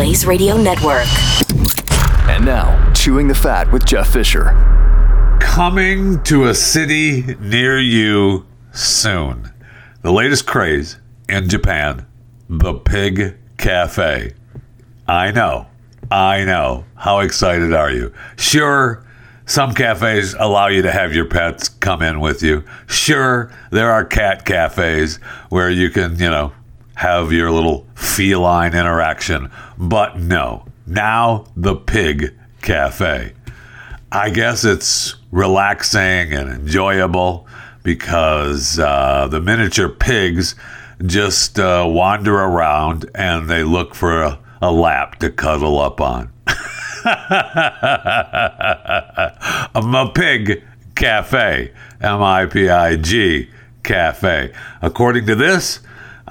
Blaze Radio Network. And now, Chewing the Fat with Jeff Fisher. Coming to a city near you soon. The latest craze in Japan the Pig Cafe. I know. I know. How excited are you? Sure, some cafes allow you to have your pets come in with you. Sure, there are cat cafes where you can, you know, have your little feline interaction. But no, now the Pig Cafe. I guess it's relaxing and enjoyable because uh, the miniature pigs just uh, wander around and they look for a, a lap to cuddle up on. I'm a pig cafe, M I P I G cafe. According to this,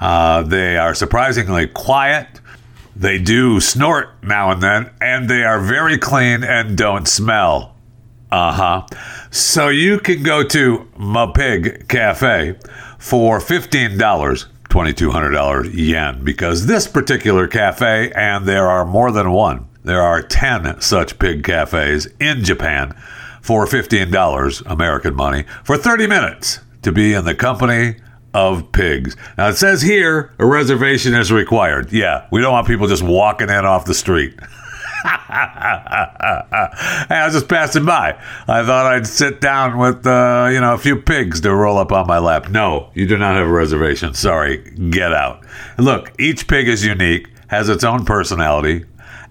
uh, they are surprisingly quiet. They do snort now and then, and they are very clean and don't smell. Uh huh. So you can go to Ma Pig Cafe for fifteen dollars, twenty two hundred dollars yen, because this particular cafe, and there are more than one. There are ten such pig cafes in Japan for fifteen dollars American money for thirty minutes to be in the company of pigs. Now it says here a reservation is required. Yeah, we don't want people just walking in off the street. hey, I was just passing by. I thought I'd sit down with, uh, you know, a few pigs to roll up on my lap. No, you do not have a reservation. Sorry, get out. Look, each pig is unique, has its own personality,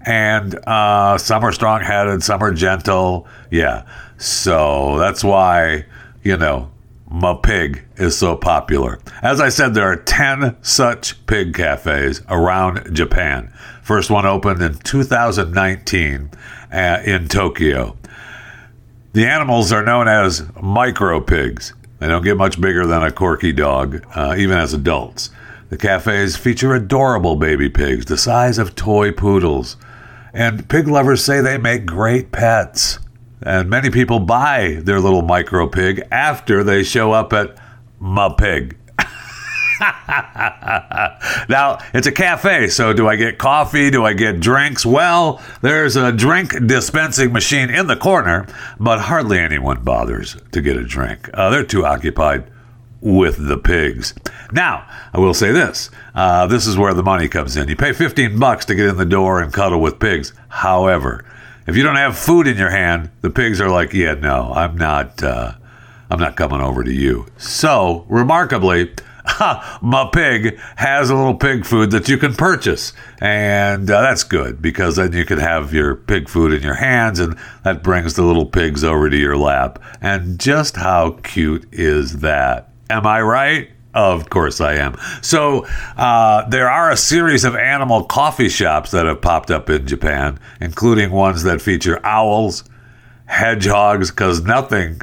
and uh, some are strong-headed, some are gentle. Yeah, so that's why, you know, my pig is so popular. As I said, there are 10 such pig cafes around Japan. First one opened in 2019 uh, in Tokyo. The animals are known as micro pigs. They don't get much bigger than a corgi dog, uh, even as adults. The cafes feature adorable baby pigs, the size of toy poodles. And pig lovers say they make great pets. And many people buy their little micro pig after they show up at Ma Pig. now, it's a cafe, so do I get coffee? Do I get drinks? Well, there's a drink dispensing machine in the corner, but hardly anyone bothers to get a drink. Uh, they're too occupied with the pigs. Now, I will say this. Uh, this is where the money comes in. You pay 15 bucks to get in the door and cuddle with pigs. However, if you don't have food in your hand, the pigs are like, "Yeah, no, I'm not. Uh, I'm not coming over to you." So, remarkably, my pig has a little pig food that you can purchase, and uh, that's good because then you can have your pig food in your hands, and that brings the little pigs over to your lap. And just how cute is that? Am I right? Of course I am. So uh, there are a series of animal coffee shops that have popped up in Japan, including ones that feature owls, hedgehogs, because nothing.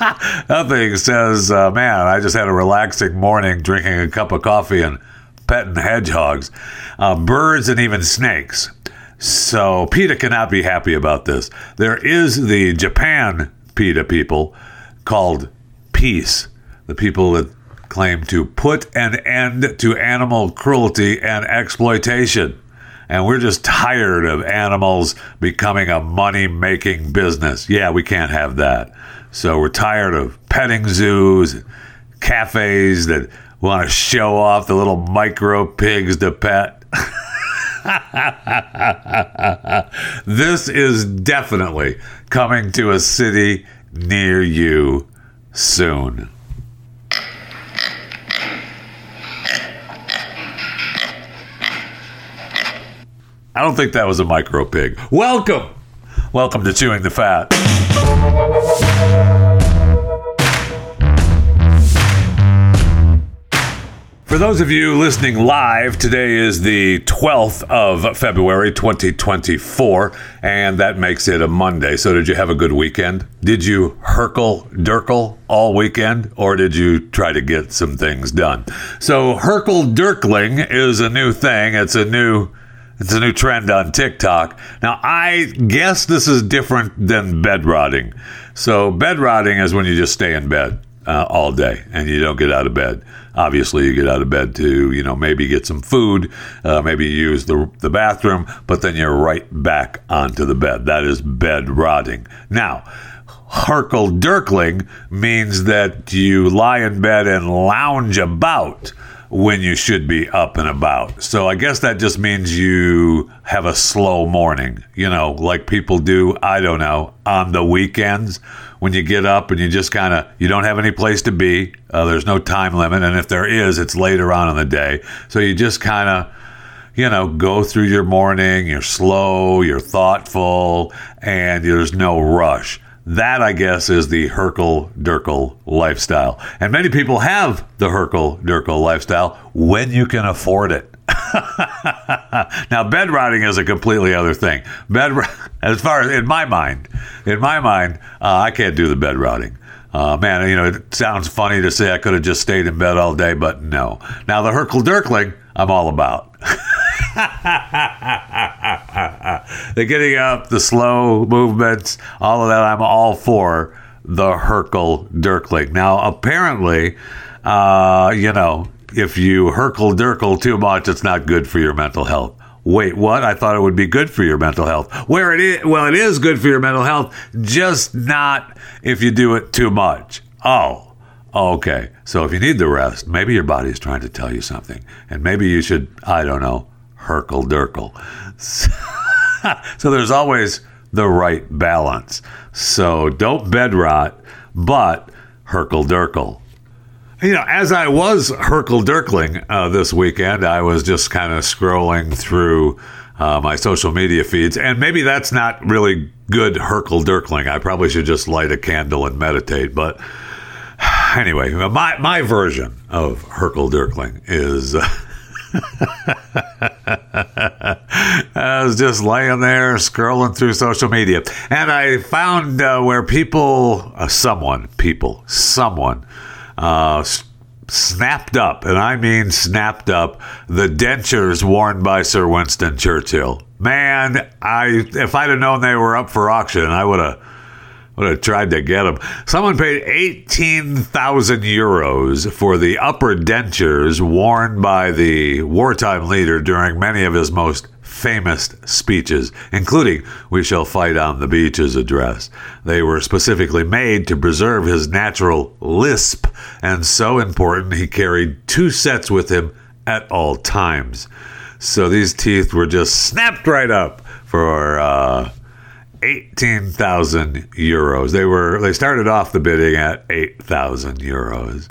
nothing says, uh, man, I just had a relaxing morning drinking a cup of coffee and petting hedgehogs, uh, birds, and even snakes. So PETA cannot be happy about this. There is the Japan PETA people called Peace, the people that claim to put an end to animal cruelty and exploitation. And we're just tired of animals becoming a money making business. Yeah, we can't have that. So we're tired of petting zoos, cafes that want to show off the little micro pigs to pet. this is definitely coming to a city near you soon. I don't think that was a micro pig. Welcome. Welcome to Chewing the Fat. For those of you listening live, today is the 12th of February 2024, and that makes it a Monday. So, did you have a good weekend? Did you Hurkle Durkle all weekend, or did you try to get some things done? So, Hurkle Durkling is a new thing. It's a new it's a new trend on TikTok. Now, I guess this is different than bed rotting. So, bed rotting is when you just stay in bed uh, all day and you don't get out of bed. Obviously, you get out of bed to, you know, maybe get some food, uh, maybe use the, the bathroom, but then you're right back onto the bed. That is bed rotting. Now, Hurkle Durkling means that you lie in bed and lounge about when you should be up and about. So I guess that just means you have a slow morning, you know, like people do, I don't know, on the weekends when you get up and you just kind of you don't have any place to be. Uh, there's no time limit, and if there is, it's later on in the day. So you just kind of you know go through your morning. You're slow, you're thoughtful, and there's no rush. That, I guess, is the Hurkle Durkle lifestyle. And many people have the Hurkle Durkle lifestyle when you can afford it. now, bed rotting is a completely other thing. Bed, as far as in my mind, in my mind, uh, I can't do the bed rotting. Uh, man, you know, it sounds funny to say I could have just stayed in bed all day, but no. Now, the Hurkle Durkling, I'm all about. the getting up, the slow movements, all of that, I'm all for the Hurkle Durkling. Now, apparently, uh, you know, if you Hurkle Durkle too much, it's not good for your mental health. Wait, what? I thought it would be good for your mental health. Where it is, well, it is good for your mental health, just not if you do it too much. Oh, okay. So if you need the rest, maybe your body's trying to tell you something, and maybe you should, I don't know, Hurkle Durkle. so there's always the right balance. So don't bed rot, but Hurkle Durkle. You know, as I was Hurkle Durkling uh, this weekend, I was just kind of scrolling through uh, my social media feeds, and maybe that's not really good Hurkle Durkling. I probably should just light a candle and meditate. But anyway, my my version of Hurkle Durkling is. I was just laying there scrolling through social media, and I found uh, where people, uh, someone, people, someone uh, snapped up, and I mean snapped up, the dentures worn by Sir Winston Churchill. Man, I if I'd have known they were up for auction, I would have would have tried to get them. Someone paid 18,000 euros for the upper dentures worn by the wartime leader during many of his most famous speeches, including We Shall Fight on the Beaches address. They were specifically made to preserve his natural lisp, and so important he carried two sets with him at all times. So these teeth were just snapped right up for uh, 18,000 euros. They were they started off the bidding at 8,000 euros.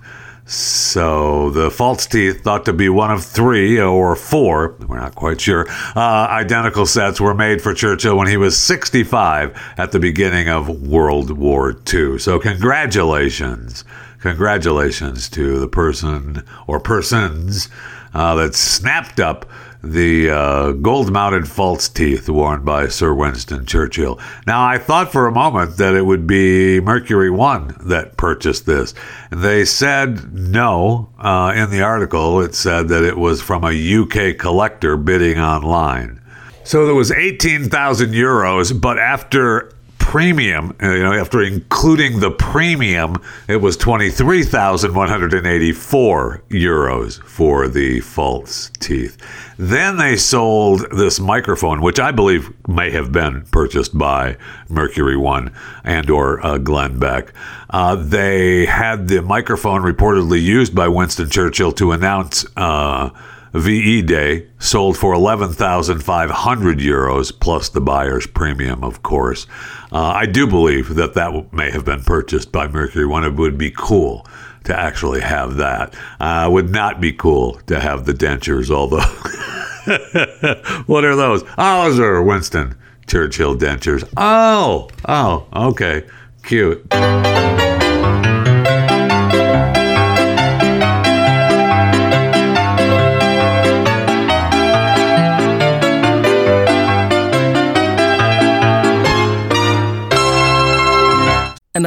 So the false teeth, thought to be one of three or four, we're not quite sure, uh, identical sets were made for Churchill when he was 65 at the beginning of World War II. So congratulations, congratulations to the person or persons uh, that snapped up the uh, gold mounted false teeth worn by Sir Winston Churchill. Now, I thought for a moment that it would be Mercury One that purchased this. They said no. Uh, in the article, it said that it was from a UK collector bidding online. So there was 18,000 euros, but after premium, you know, after including the premium, it was 23,184 euros for the false teeth. Then they sold this microphone, which I believe may have been purchased by Mercury One and or uh, Glenn Beck. Uh, they had the microphone reportedly used by Winston Churchill to announce uh, VE Day sold for 11,500 euros plus the buyer's premium, of course. Uh, I do believe that that may have been purchased by Mercury One. It would be cool to actually have that. Uh, would not be cool to have the dentures, although. what are those? Oh, those are Winston Churchill dentures. Oh, oh, okay. Cute.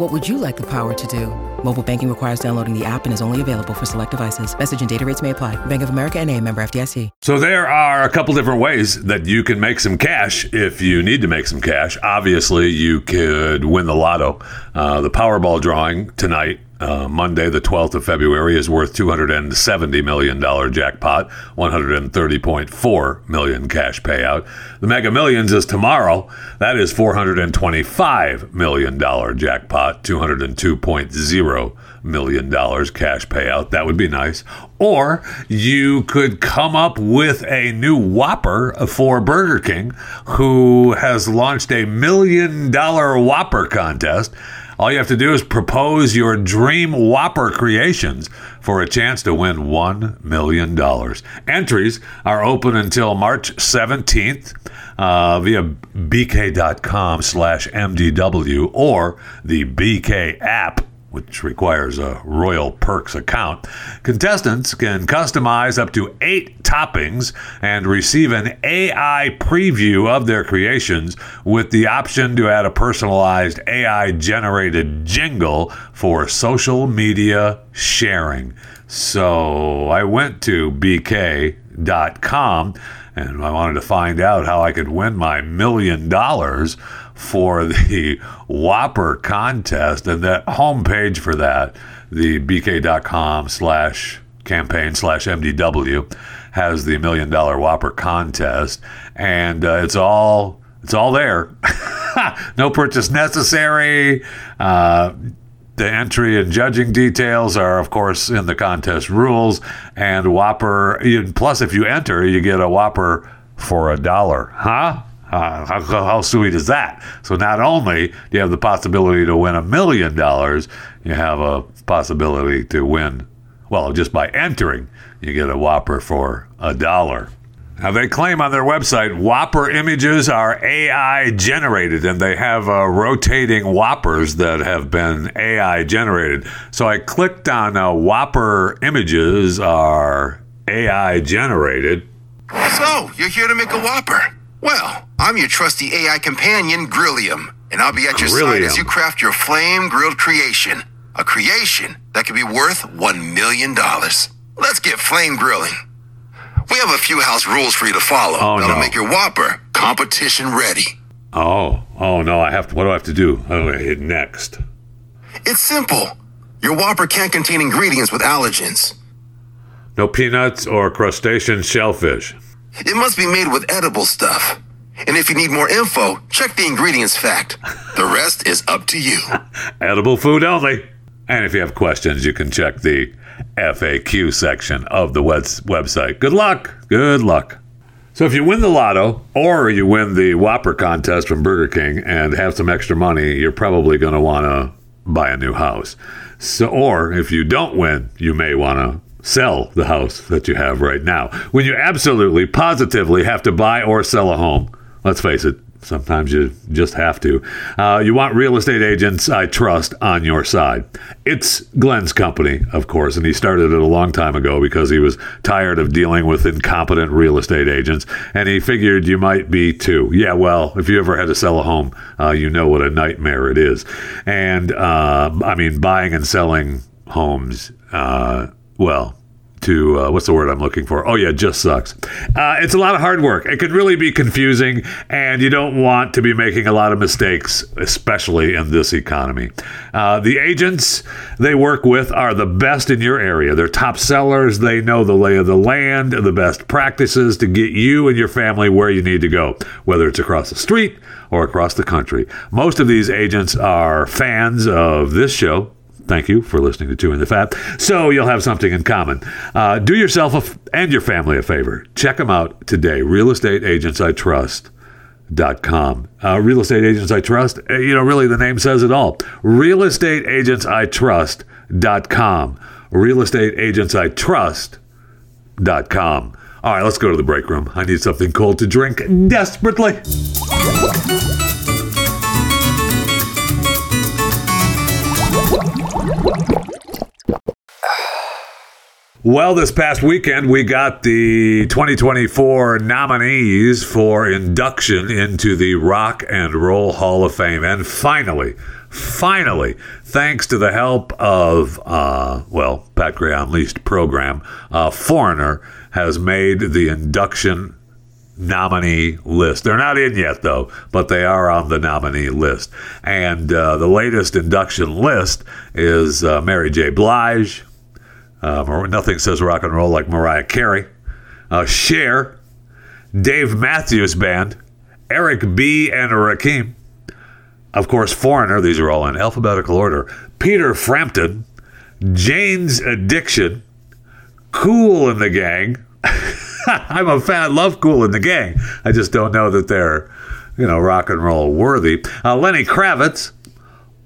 What would you like the power to do? Mobile banking requires downloading the app and is only available for select devices. Message and data rates may apply. Bank of America and a member FDIC. So there are a couple different ways that you can make some cash if you need to make some cash. Obviously, you could win the lotto. Uh, the Powerball drawing tonight uh, Monday, the 12th of February, is worth $270 million jackpot, 130.4 million cash payout. The Mega Millions is tomorrow. That is $425 million jackpot, $202.0 million cash payout. That would be nice. Or you could come up with a new Whopper for Burger King, who has launched a million dollar Whopper contest. All you have to do is propose your dream Whopper creations for a chance to win $1 million. Entries are open until March 17th uh, via bk.com slash MDW or the BK app which requires a Royal Perks account. Contestants can customize up to eight toppings and receive an AI preview of their creations with the option to add a personalized AI generated jingle for social media sharing. So I went to bk.com and I wanted to find out how I could win my million dollars for the Whopper contest. And that homepage for that, the bk.com slash campaign slash MDW, has the million dollar Whopper contest. And uh, it's all it's all there. no purchase necessary. Uh, the entry and judging details are, of course, in the contest rules. And Whopper, plus, if you enter, you get a Whopper for a dollar. Huh? Uh, how, how, sweet is that? So not only do you have the possibility to win a million dollars, you have a possibility to win, well, just by entering, you get a Whopper for a dollar. Now, they claim on their website Whopper images are AI generated, and they have uh, rotating Whoppers that have been AI generated. So I clicked on uh, Whopper images are AI generated. So, you're here to make a Whopper? Well, I'm your trusty AI companion, Grillium, and I'll be at your Grillium. side as you craft your flame grilled creation. A creation that could be worth $1 million. Let's get flame grilling. We have a few house rules for you to follow. Oh, That'll no. make your Whopper competition ready. Oh, oh no, I have to, what do I have to do? Oh, I hit next. It's simple. Your Whopper can't contain ingredients with allergens. No peanuts or crustacean shellfish. It must be made with edible stuff. And if you need more info, check the ingredients fact. The rest is up to you. Edible food only. And if you have questions, you can check the FAQ section of the web- website. Good luck. Good luck. So if you win the lotto or you win the Whopper contest from Burger King and have some extra money, you're probably going to want to buy a new house. So or if you don't win, you may want to sell the house that you have right now. When you absolutely positively have to buy or sell a home. Let's face it, sometimes you just have to. Uh, you want real estate agents I trust on your side. It's Glenn's company, of course, and he started it a long time ago because he was tired of dealing with incompetent real estate agents, and he figured you might be too. Yeah, well, if you ever had to sell a home, uh, you know what a nightmare it is. And uh, I mean, buying and selling homes, uh, well, to uh, what's the word I'm looking for? Oh yeah, just sucks. Uh, it's a lot of hard work. It can really be confusing, and you don't want to be making a lot of mistakes, especially in this economy. Uh, the agents they work with are the best in your area. They're top sellers. They know the lay of the land, the best practices to get you and your family where you need to go, whether it's across the street or across the country. Most of these agents are fans of this show. Thank you for listening to Chewing the Fat. So you'll have something in common. Uh, do yourself and your family a favor. Check them out today. Real Estate Agents I Trust. Dot com. Uh, real estate agents I trust. uh, You know, really, the name says it all. Real estate agents I. Dot com. Real estate agents I. Dot com. All right, let's go to the break room. I need something cold to drink desperately. Well, this past weekend, we got the 2024 nominees for induction into the Rock and Roll Hall of Fame. And finally, finally, thanks to the help of, uh, well, Pat Gray Unleashed program, uh, Foreigner has made the induction nominee list. They're not in yet, though, but they are on the nominee list. And uh, the latest induction list is uh, Mary J. Blige. Uh, nothing says rock and roll like Mariah Carey. Uh, Cher, Dave Matthews Band, Eric B. and Rakim. Of course, Foreigner. These are all in alphabetical order. Peter Frampton, Jane's Addiction, Kool and the Gang. I'm a fan, I love Kool and the Gang. I just don't know that they're, you know, rock and roll worthy. Uh, Lenny Kravitz,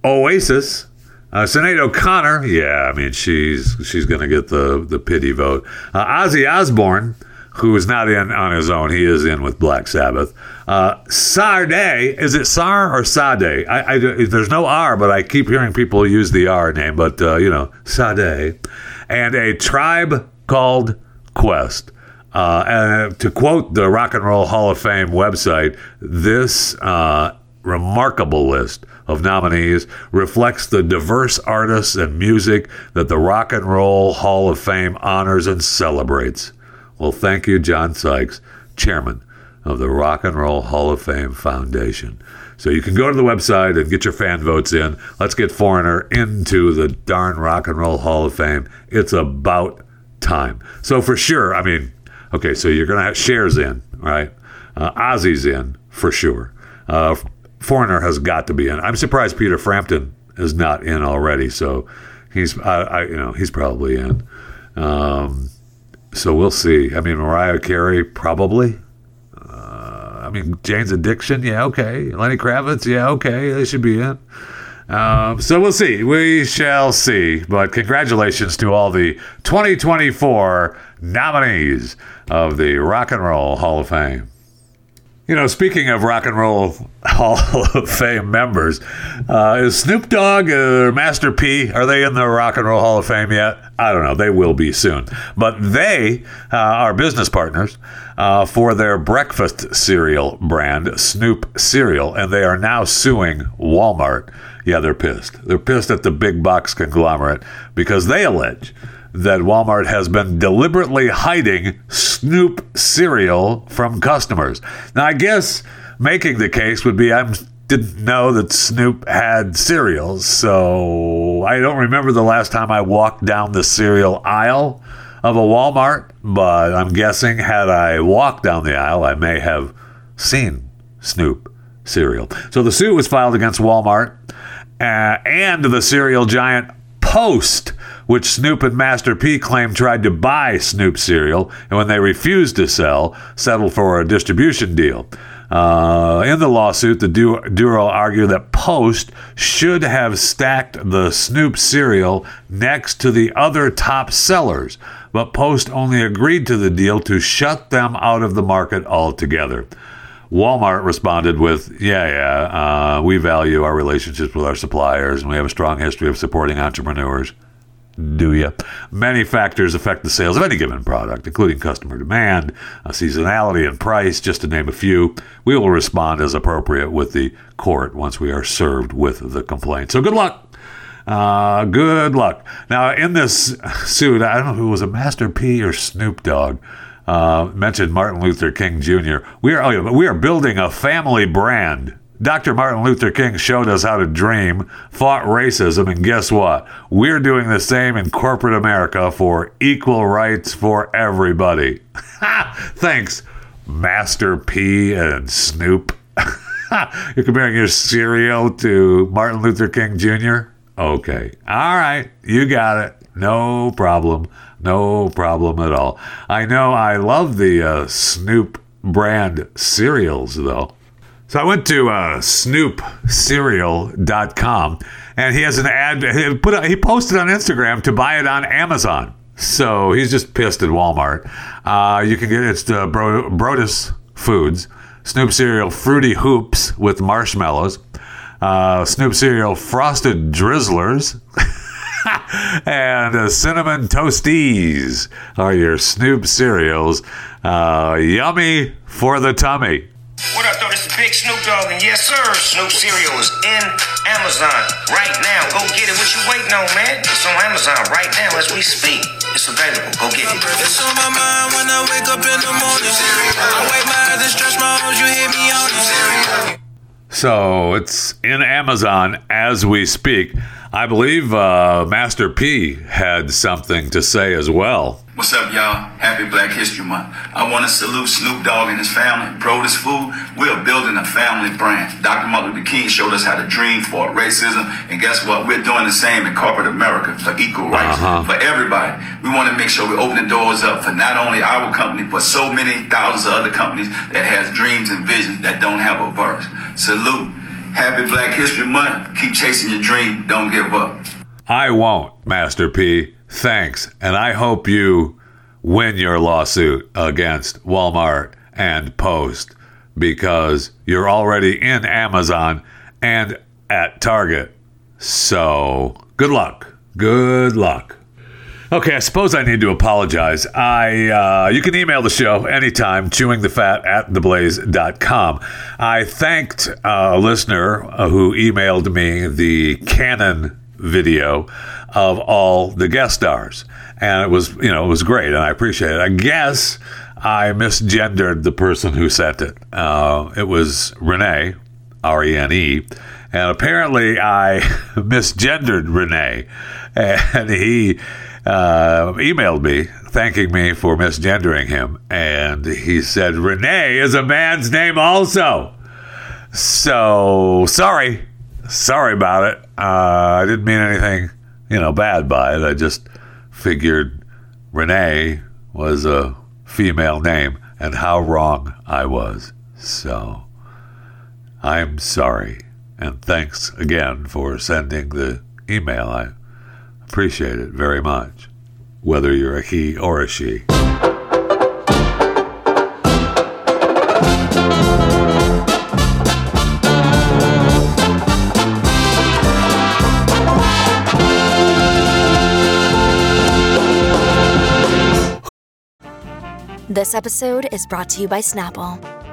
Oasis, uh, Sinead O'Connor, yeah, I mean she's she's going to get the the pity vote. Uh, Ozzy Osbourne, who is not in on his own, he is in with Black Sabbath. Uh, Sade, is it Sar or Sade? I, I, there's no R, but I keep hearing people use the R name. But uh, you know, Sade, and a tribe called Quest. Uh, and to quote the Rock and Roll Hall of Fame website, this uh, remarkable list of nominees reflects the diverse artists and music that the Rock and Roll Hall of Fame honors and celebrates. Well, thank you, John Sykes, chairman of the Rock and Roll Hall of Fame Foundation. So you can go to the website and get your fan votes in. Let's get Foreigner into the darn Rock and Roll Hall of Fame. It's about time. So for sure, I mean, okay, so you're going to have Cher's in, right? Uh, Ozzy's in for sure. Uh, Foreigner has got to be in. I'm surprised Peter Frampton is not in already. So he's, I, I you know, he's probably in. Um, so we'll see. I mean, Mariah Carey probably. Uh, I mean, Jane's Addiction, yeah, okay. Lenny Kravitz, yeah, okay. They should be in. Um, so we'll see. We shall see. But congratulations to all the 2024 nominees of the Rock and Roll Hall of Fame. You know, speaking of Rock and Roll Hall of Fame members, uh, is Snoop Dogg or Master P, are they in the Rock and Roll Hall of Fame yet? I don't know. They will be soon. But they uh, are business partners uh, for their breakfast cereal brand, Snoop Cereal, and they are now suing Walmart. Yeah, they're pissed. They're pissed at the big box conglomerate because they allege that Walmart has been deliberately hiding Snoop cereal from customers. Now, I guess making the case would be I didn't know that Snoop had cereals, so I don't remember the last time I walked down the cereal aisle of a Walmart, but I'm guessing had I walked down the aisle, I may have seen Snoop cereal. So the suit was filed against Walmart uh, and the cereal giant Post which Snoop and Master P claimed tried to buy Snoop cereal, and when they refused to sell, settled for a distribution deal. Uh, in the lawsuit, the duo argued that Post should have stacked the Snoop cereal next to the other top sellers, but Post only agreed to the deal to shut them out of the market altogether. Walmart responded with, Yeah, yeah, uh, we value our relationships with our suppliers and we have a strong history of supporting entrepreneurs do you? Many factors affect the sales of any given product, including customer demand, uh, seasonality, and price, just to name a few. We will respond as appropriate with the court once we are served with the complaint. So good luck. Uh, good luck. Now, in this suit, I don't know who was a Master P or Snoop Dogg. Uh, mentioned Martin Luther King Jr. We are, oh yeah, we are building a family brand Dr. Martin Luther King showed us how to dream, fought racism, and guess what? We're doing the same in corporate America for equal rights for everybody. Thanks, Master P and Snoop. You're comparing your cereal to Martin Luther King Jr.? Okay. All right. You got it. No problem. No problem at all. I know I love the uh, Snoop brand cereals, though. So I went to uh, snoopcereal.com and he has an ad. He, put a, he posted on Instagram to buy it on Amazon. So he's just pissed at Walmart. Uh, you can get it's the Bro- Broadus Foods Snoop cereal Fruity Hoops with marshmallows. Uh, Snoop cereal Frosted Drizzlers. and uh, cinnamon toasties are your Snoop cereals. Uh, yummy for the tummy. What up, though? This is Big Snoop Dogg, and yes, sir, Snoop cereal is in Amazon right now. Go get it. What you waiting on, man? It's on Amazon right now as we speak. It's available. Go get it. It's on my mind when I wake up in the morning. I wipe my eyes and stretch my arms. You hit me on it. So it's in Amazon as we speak. I believe uh, Master P had something to say as well. What's up, y'all? Happy Black History Month. I want to salute Snoop Dogg and his family. Broadus Food, we are building a family brand. Dr. Martin Luther King showed us how to dream for racism, and guess what? We're doing the same in corporate America for equal rights Uh-huh. for everybody. We want to make sure we open the doors up for not only our company, but so many thousands of other companies that has dreams and visions that don't have a verse. Salute. Happy Black History Month. Keep chasing your dream. Don't give up. I won't, Master P. Thanks. And I hope you win your lawsuit against Walmart and Post because you're already in Amazon and at Target. So good luck. Good luck. Okay, I suppose I need to apologize. I uh, you can email the show anytime, chewingthefat at theblaze.com. I thanked a listener uh, who emailed me the Canon video of all the guest stars. And it was, you know, it was great and I appreciate it. I guess I misgendered the person who sent it. Uh, it was Rene, R E N E. And apparently I misgendered Rene. And he uh, emailed me thanking me for misgendering him. And he said, Rene is a man's name also. So sorry. Sorry about it. Uh, I didn't mean anything, you know, bad by it. I just figured Rene was a female name and how wrong I was. So I'm sorry. And thanks again for sending the email. I appreciate it very much, whether you're a he or a she. This episode is brought to you by Snapple.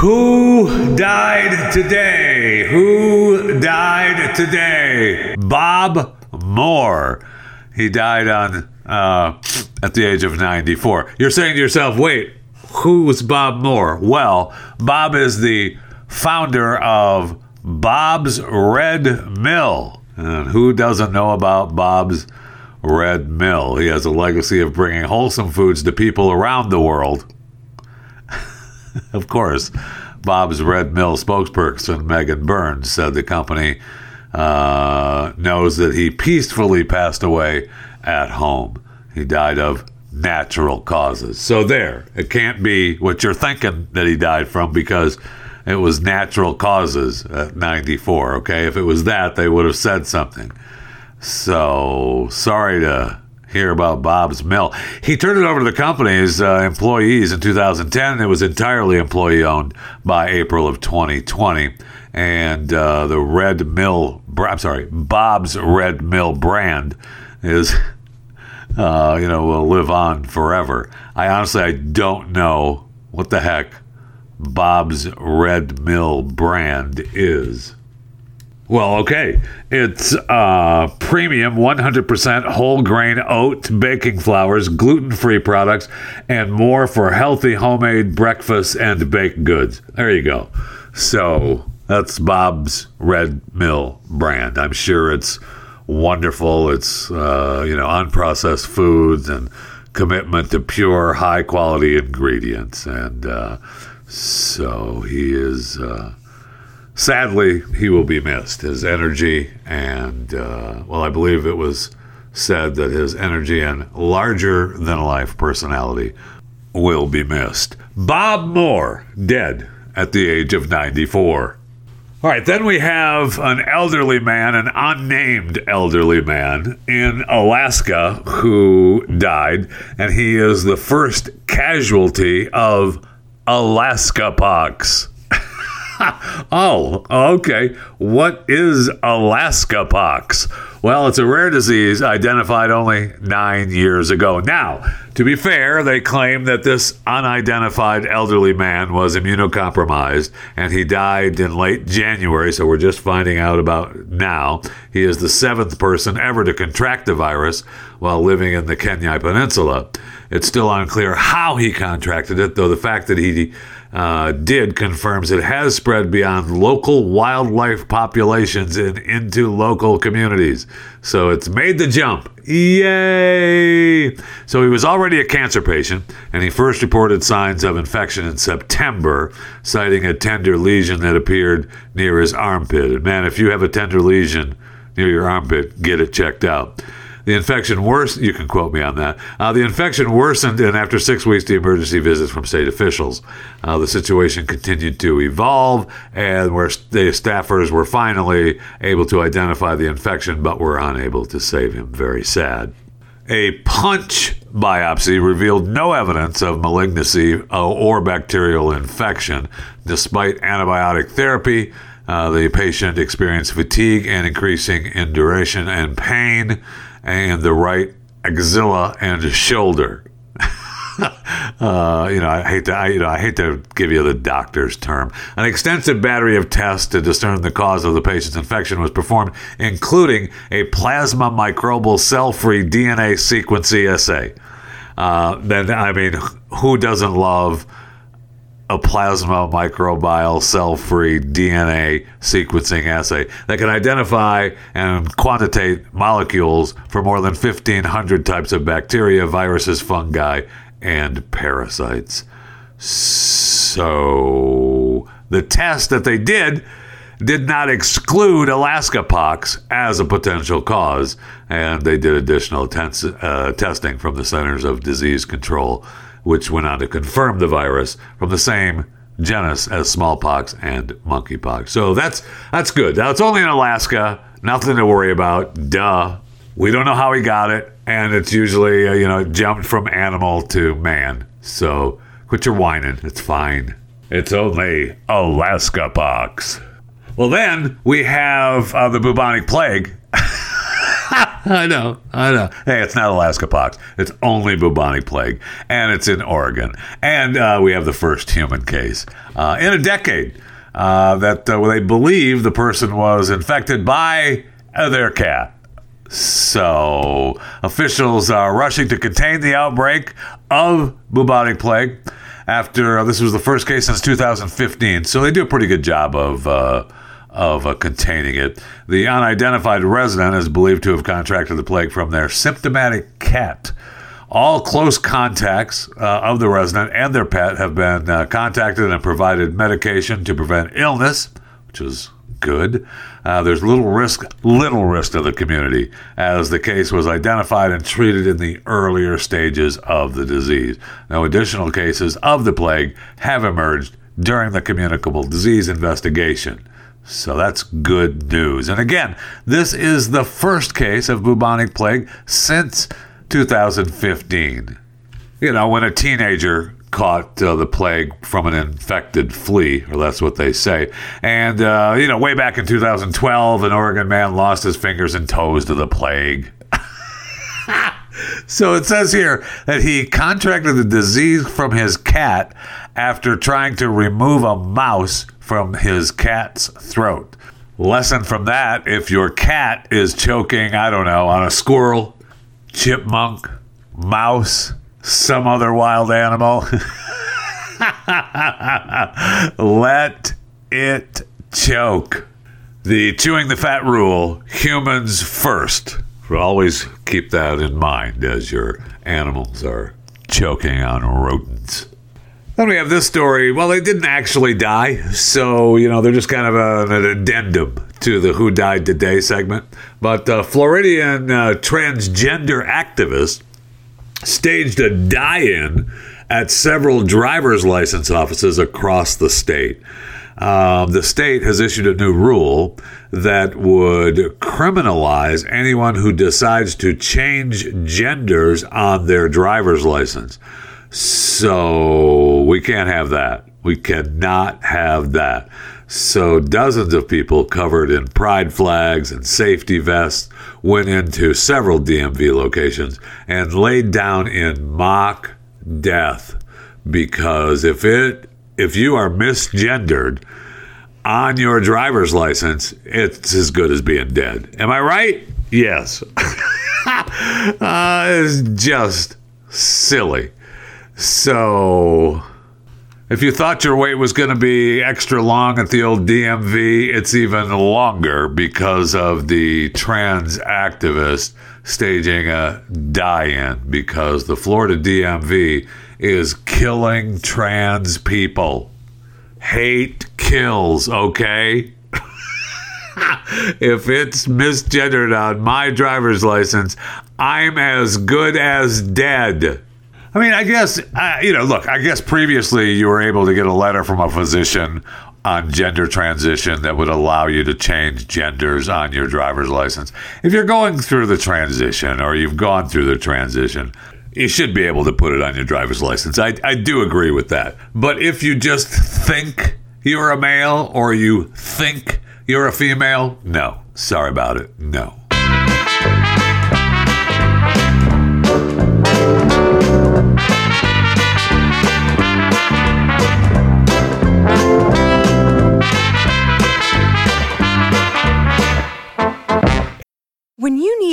Who died today? Who died today? Bob Moore. He died on uh, at the age of 94. You're saying to yourself, wait, who's Bob Moore? Well, Bob is the founder of Bob's Red Mill. And who doesn't know about Bob's Red Mill? He has a legacy of bringing wholesome foods to people around the world. of course, Bob's Red Mill spokesperson Megan Burns said the company uh, knows that he peacefully passed away at home. He died of natural causes. So there, it can't be what you're thinking that he died from because it was natural causes at 94. Okay, if it was that, they would have said something. So sorry to hear about Bob's Mill. He turned it over to the company's uh, employees in 2010. It was entirely employee owned by April of 2020. And uh, the Red Mill, I'm sorry, Bob's Red Mill brand is, uh, you know, will live on forever. I honestly, I don't know what the heck Bob's Red Mill brand is. Well, okay. It's uh, premium 100% whole grain oat baking flours, gluten free products, and more for healthy homemade breakfasts and baked goods. There you go. So that's Bob's Red Mill brand. I'm sure it's wonderful. It's, uh, you know, unprocessed foods and commitment to pure, high quality ingredients. And uh, so he is, uh, sadly, he will be missed. His energy and, uh, well, I believe it was said that his energy and larger than life personality will be missed. Bob Moore, dead at the age of 94. All right, then we have an elderly man, an unnamed elderly man in Alaska who died, and he is the first casualty of Alaska pox. oh, okay. What is Alaska pox? Well, it's a rare disease identified only nine years ago. Now, to be fair, they claim that this unidentified elderly man was immunocompromised and he died in late January, so we're just finding out about now. He is the seventh person ever to contract the virus while living in the Kenai Peninsula. It's still unclear how he contracted it, though the fact that he uh, did confirms it has spread beyond local wildlife populations and into local communities. So it's made the jump. Yay! So he was already a cancer patient, and he first reported signs of infection in September, citing a tender lesion that appeared near his armpit. And man, if you have a tender lesion near your armpit, get it checked out. The infection worsened. You can quote me on that. Uh, the infection worsened, and after six weeks, the emergency visits from state officials, uh, the situation continued to evolve, and where the staffers were finally able to identify the infection, but were unable to save him. Very sad. A punch biopsy revealed no evidence of malignancy uh, or bacterial infection, despite antibiotic therapy. Uh, the patient experienced fatigue and increasing in duration and pain and the right axilla and shoulder. uh, you know, I hate to, I, you know, I hate to give you the doctor's term. An extensive battery of tests to discern the cause of the patient's infection was performed, including a plasma microbial cell-free DNA sequence assay. Uh, then, I mean, who doesn't love a plasma microbial cell free DNA sequencing assay that can identify and quantitate molecules for more than 1,500 types of bacteria, viruses, fungi, and parasites. So, the test that they did did not exclude Alaska pox as a potential cause, and they did additional tens- uh, testing from the Centers of Disease Control which went on to confirm the virus from the same genus as smallpox and monkeypox. So that's that's good. Now it's only in Alaska, nothing to worry about. Duh. We don't know how he got it, and it's usually uh, you know jumped from animal to man. So quit your whining. It's fine. It's only Alaska pox. Well, then we have uh, the bubonic plague. I know, I know. Hey, it's not Alaska pox. It's only bubonic plague, and it's in Oregon. And uh, we have the first human case uh, in a decade uh, that uh, they believe the person was infected by uh, their cat. So officials are rushing to contain the outbreak of bubonic plague after uh, this was the first case since 2015. So they do a pretty good job of of uh, containing it. The unidentified resident is believed to have contracted the plague from their symptomatic cat. All close contacts uh, of the resident and their pet have been uh, contacted and provided medication to prevent illness, which is good. Uh, there's little risk, little risk to the community, as the case was identified and treated in the earlier stages of the disease. No additional cases of the plague have emerged during the communicable disease investigation. So that's good news. And again, this is the first case of bubonic plague since 2015. You know, when a teenager caught uh, the plague from an infected flea, or that's what they say. And, uh, you know, way back in 2012, an Oregon man lost his fingers and toes to the plague. so it says here that he contracted the disease from his cat after trying to remove a mouse from his cat's throat. Lesson from that if your cat is choking, I don't know, on a squirrel, chipmunk, mouse, some other wild animal, let it choke. The chewing the fat rule humans first always keep that in mind as your animals are choking on rodents. Then we have this story. Well, they didn't actually die, so you know they're just kind of a, an addendum to the "Who Died Today" segment. But uh, Floridian uh, transgender activist staged a die-in at several driver's license offices across the state. Um, the state has issued a new rule that would criminalize anyone who decides to change genders on their driver's license. So we can't have that. We cannot have that. So dozens of people covered in pride flags and safety vests went into several DMV locations and laid down in mock death because if it if you are misgendered on your driver's license, it's as good as being dead. Am I right? Yes. uh, it's just silly. So, if you thought your wait was going to be extra long at the old DMV, it's even longer because of the trans activist staging a die in because the Florida DMV is killing trans people. Hate kills, okay? if it's misgendered on my driver's license, I'm as good as dead. I mean, I guess, you know, look, I guess previously you were able to get a letter from a physician on gender transition that would allow you to change genders on your driver's license. If you're going through the transition or you've gone through the transition, you should be able to put it on your driver's license. I, I do agree with that. But if you just think you're a male or you think you're a female, no. Sorry about it. No.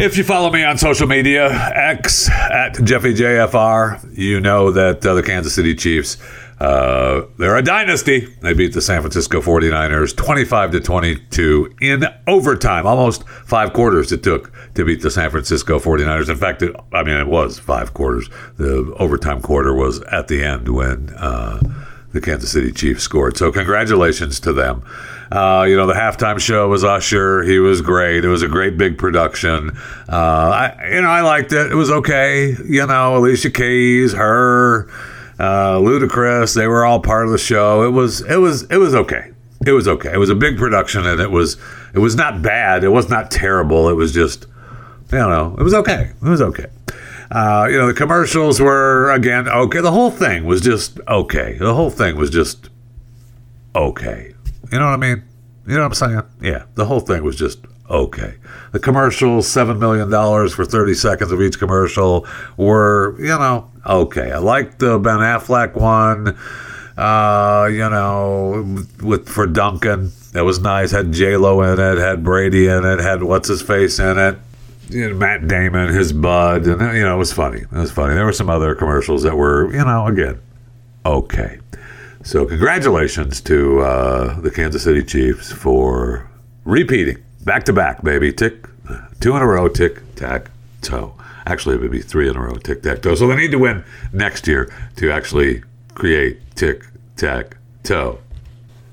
If you follow me on social media, X at JeffyJFR, you know that uh, the Kansas City Chiefs, uh, they're a dynasty. They beat the San Francisco 49ers 25 to 22 in overtime. Almost five quarters it took to beat the San Francisco 49ers. In fact, it, I mean, it was five quarters. The overtime quarter was at the end when uh, the Kansas City Chiefs scored. So, congratulations to them. Uh, you know, the halftime show was Usher. He was great. It was a great big production. Uh, I, you know, I liked it. It was okay. You know, Alicia Keys, her, uh, Ludacris, they were all part of the show. It was, it was, it was okay. It was okay. It was a big production, and it was, it was not bad. It was not terrible. It was just, you know, it was okay. It was okay. Uh, you know, the commercials were again okay. The whole thing was just okay. The whole thing was just okay. You know what I mean? You know what I'm saying? Yeah, the whole thing was just okay. The commercials, $7 million for 30 seconds of each commercial, were, you know, okay. I liked the Ben Affleck one, uh, you know, with for Dunkin'. That was nice. Had J-Lo in it, had Brady in it, had what's-his-face in it. You know, Matt Damon, his bud, and, you know, it was funny. It was funny. There were some other commercials that were, you know, again, okay. So, congratulations to uh, the Kansas City Chiefs for repeating back to back, baby. Tick, two in a row, tick, tack, toe. Actually, it would be three in a row, tick, tack, toe. So, they need to win next year to actually create tick, tack, toe.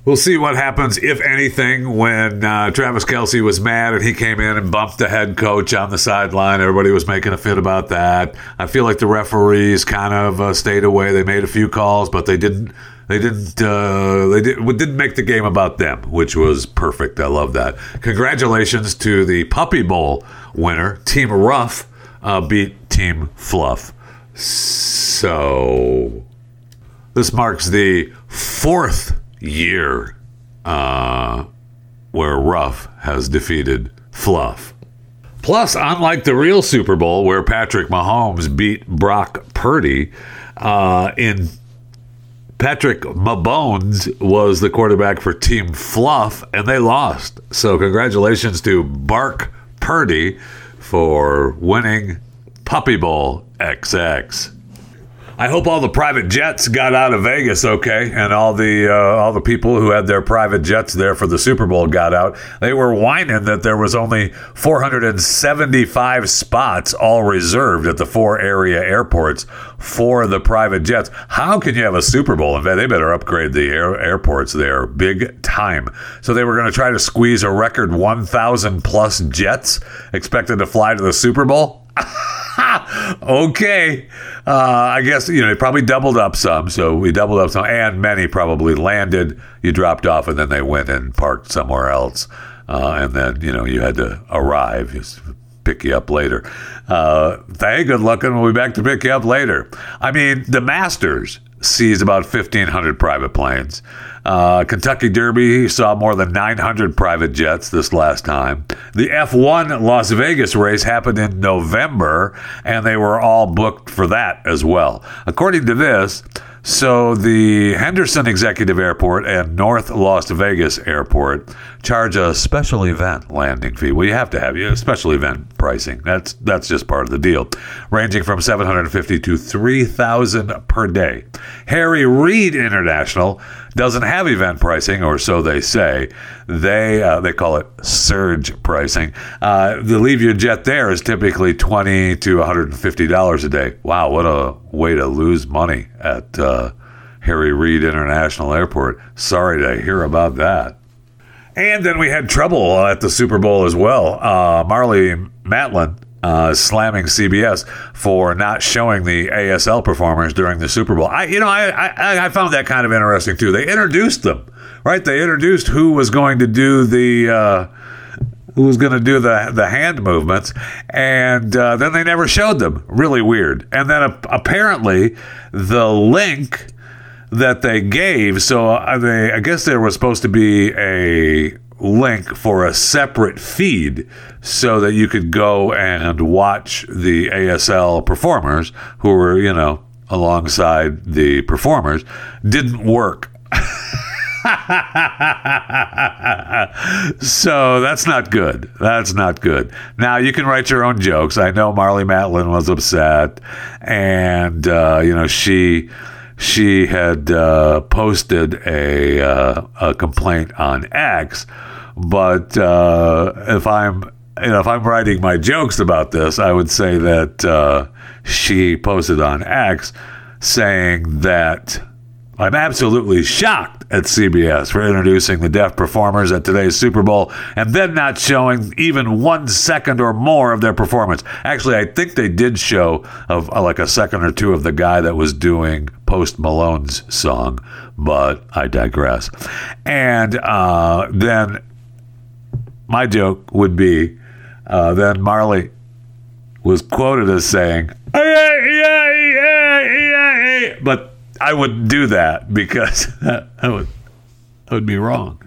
We'll see what happens, if anything, when uh, Travis Kelce was mad and he came in and bumped the head coach on the sideline. Everybody was making a fit about that. I feel like the referees kind of uh, stayed away. They made a few calls, but they didn't. They didn't. Uh, they did, didn't make the game about them, which was perfect. I love that. Congratulations to the Puppy Bowl winner. Team Rough uh, beat Team Fluff. So this marks the fourth year uh, where Rough has defeated Fluff. Plus, unlike the real Super Bowl where Patrick Mahomes beat Brock Purdy, uh, in Patrick Mabones was the quarterback for Team Fluff, and they lost. So, congratulations to Bark Purdy for winning Puppy Bowl XX. I hope all the private jets got out of Vegas okay, and all the uh, all the people who had their private jets there for the Super Bowl got out. They were whining that there was only 475 spots all reserved at the four area airports for the private jets. How can you have a Super Bowl? In fact, they better upgrade the air, airports there big time. So they were going to try to squeeze a record 1,000 plus jets expected to fly to the Super Bowl. okay. Uh, I guess, you know, they probably doubled up some. So we doubled up some, and many probably landed. You dropped off, and then they went and parked somewhere else. Uh, and then, you know, you had to arrive. Just pick you up later. Uh, hey, good looking. We'll be back to pick you up later. I mean, the Masters sees about 1,500 private planes. Uh, Kentucky Derby saw more than 900 private jets this last time. The F1 Las Vegas race happened in November, and they were all booked for that as well. According to this, so the Henderson Executive Airport and North Las Vegas Airport charge a special event landing fee. Well, you have to have a special event pricing. That's that's just part of the deal, ranging from 750 to 3,000 per day. Harry Reid International doesn't have event pricing, or so they say. They uh, they call it surge pricing. Uh, the leave your jet there is typically 20 to 150 dollars a day. Wow, what a way to lose money at uh, Harry Reid International Airport. Sorry to hear about that. And then we had trouble at the Super Bowl as well. Uh, Marlee Matlin uh, slamming CBS for not showing the ASL performers during the Super Bowl. I, you know, I, I, I found that kind of interesting too. They introduced them, right? They introduced who was going to do the. Uh, who was going to do the the hand movements, and uh, then they never showed them. Really weird. And then apparently, the link that they gave. So uh, they, I guess there was supposed to be a link for a separate feed so that you could go and watch the ASL performers who were, you know, alongside the performers. Didn't work. so that's not good. That's not good. Now you can write your own jokes. I know Marlee Matlin was upset, and uh, you know she she had uh, posted a uh, a complaint on X. But uh, if I'm you know if I'm writing my jokes about this, I would say that uh, she posted on X saying that I'm absolutely shocked at CBS for introducing the deaf performers at today's Super Bowl and then not showing even one second or more of their performance. Actually, I think they did show of uh, like a second or two of the guy that was doing Post Malone's song, but I digress. And uh, then my joke would be uh, then Marlee was quoted as saying, but I wouldn't do that because that would that would be wrong.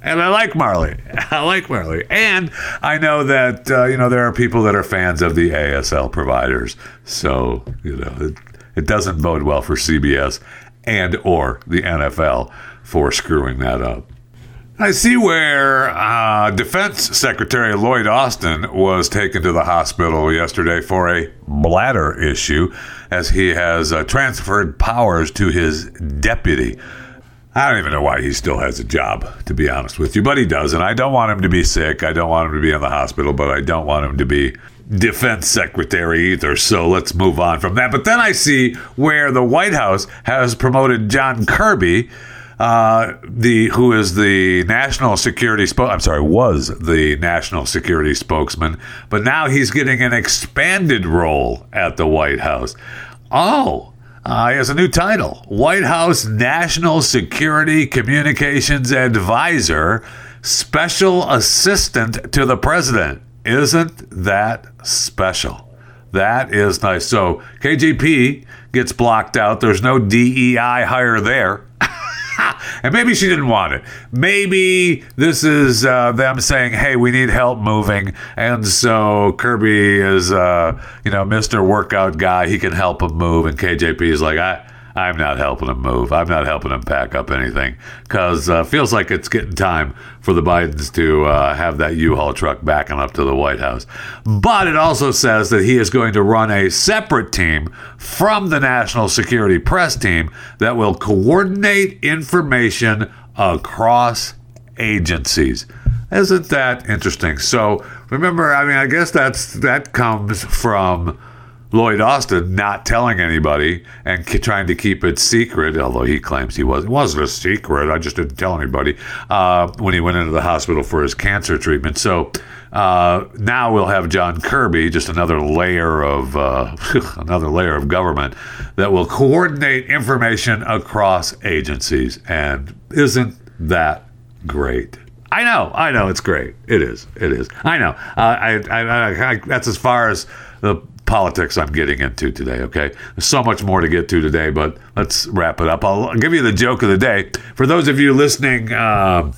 And I like Marlee. I like Marlee, and I know that uh, you know there are people that are fans of the ASL providers. So you know it, it doesn't bode well for CBS and or the NFL for screwing that up. I see where uh, Defense Secretary Lloyd Austin was taken to the hospital yesterday for a bladder issue as he has uh, transferred powers to his deputy. I don't even know why he still has a job, to be honest with you, but he does. And I don't want him to be sick. I don't want him to be in the hospital, but I don't want him to be defense secretary either. So let's move on from that. But then I see where the White House has promoted John Kirby uh, the who is the national security spoke I'm sorry was the national security spokesman, but now he's getting an expanded role at the White House. Oh, uh, he has a new title: White House National Security Communications Advisor, Special Assistant to the President. Isn't that special? That is nice. So KJP gets blocked out. There's no DEI hire there. And maybe she didn't want it. Maybe this is uh, them saying, hey, we need help moving. And so Kirby is, uh, you know, Mr. Workout guy. He can help him move. And KJP is like, I. I'm not helping him move. I'm not helping him pack up anything because uh, feels like it's getting time for the Bidens to uh, have that U-Haul truck backing up to the White House. But it also says that he is going to run a separate team from the National Security Press team that will coordinate information across agencies. Isn't that interesting? So remember, I mean, I guess that's that comes from Lloyd Austin not telling anybody and k- trying to keep it secret, although he claims he was. It wasn't a secret. I just didn't tell anybody uh, when he went into the hospital for his cancer treatment. So uh, now we'll have John Kirby, just another layer of uh, another layer of government that will coordinate information across agencies. And isn't that great? I know, I know, it's great. It is, it is. I know. Uh, I, I, I, I, that's as far as the politics I'm getting into today, okay? There's so much more to get to today, but let's wrap it up. I'll, give you the joke of the day. For those of you listening, uh,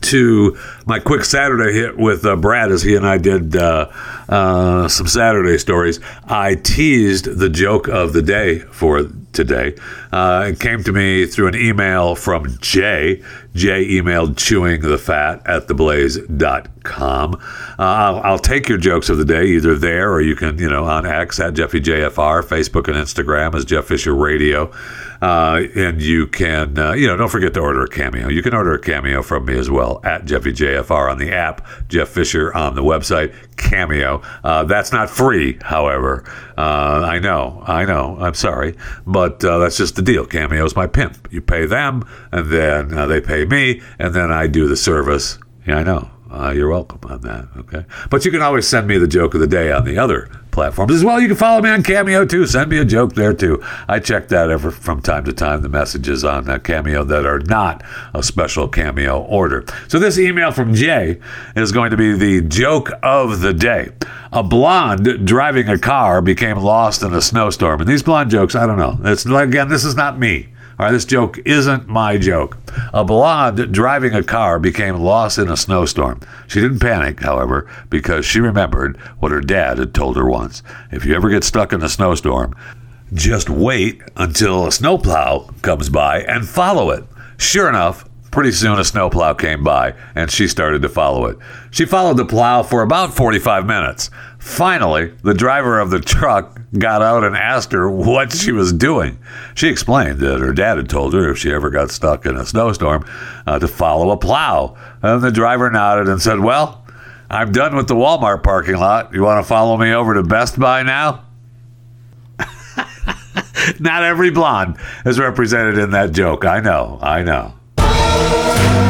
to my quick Saturday hit with uh, Brad as he and I did uh, uh, some Saturday stories. I teased the joke of the day for today. Uh, it came to me through an email from Jay. Jay emailed chewing the fat at theblaze.com. Uh, I'll, I'll take your jokes of the day either there or you can, you know, on X at JeffyJFR, Facebook and Instagram as Jeff Fisher Radio. Uh, and you can, uh, you know, don't forget to order a cameo. You can order a cameo from me as well at JeffyJFR on the app, Jeff Fisher on the website, Cameo. Uh, that's not free, however. Uh, I know, I know. I'm sorry, but uh, that's just the deal. Cameo's my pimp. You pay them, and then uh, they pay me, and then I do the service. Yeah, I know. Uh, you're welcome on that. Okay. But you can always send me the joke of the day on the other platforms as well. You can follow me on Cameo too. Send me a joke there too. I check that ever from time to time, the messages on uh, Cameo that are not a special Cameo order. So this email from Jay is going to be the joke of the day. A blonde driving a car became lost in a snowstorm. And these blonde jokes, I don't know. It's again, this is not me. All right, this joke isn't my joke. A blonde driving a car became lost in a snowstorm. She didn't panic, however, because she remembered what her dad had told her once. If you ever get stuck in a snowstorm, just wait until a snowplow comes by and follow it. Sure enough, pretty soon a snowplow came by and she started to follow it. She followed the plow for about 45 minutes. Finally, the driver of the truck got out and asked her what she was doing. She explained that her dad had told her if she ever got stuck in a snowstorm uh, to follow a plow. And the driver nodded and said, Well, I'm done with the Walmart parking lot. You want to follow me over to Best Buy now? Not every blonde is represented in that joke. I know, I know.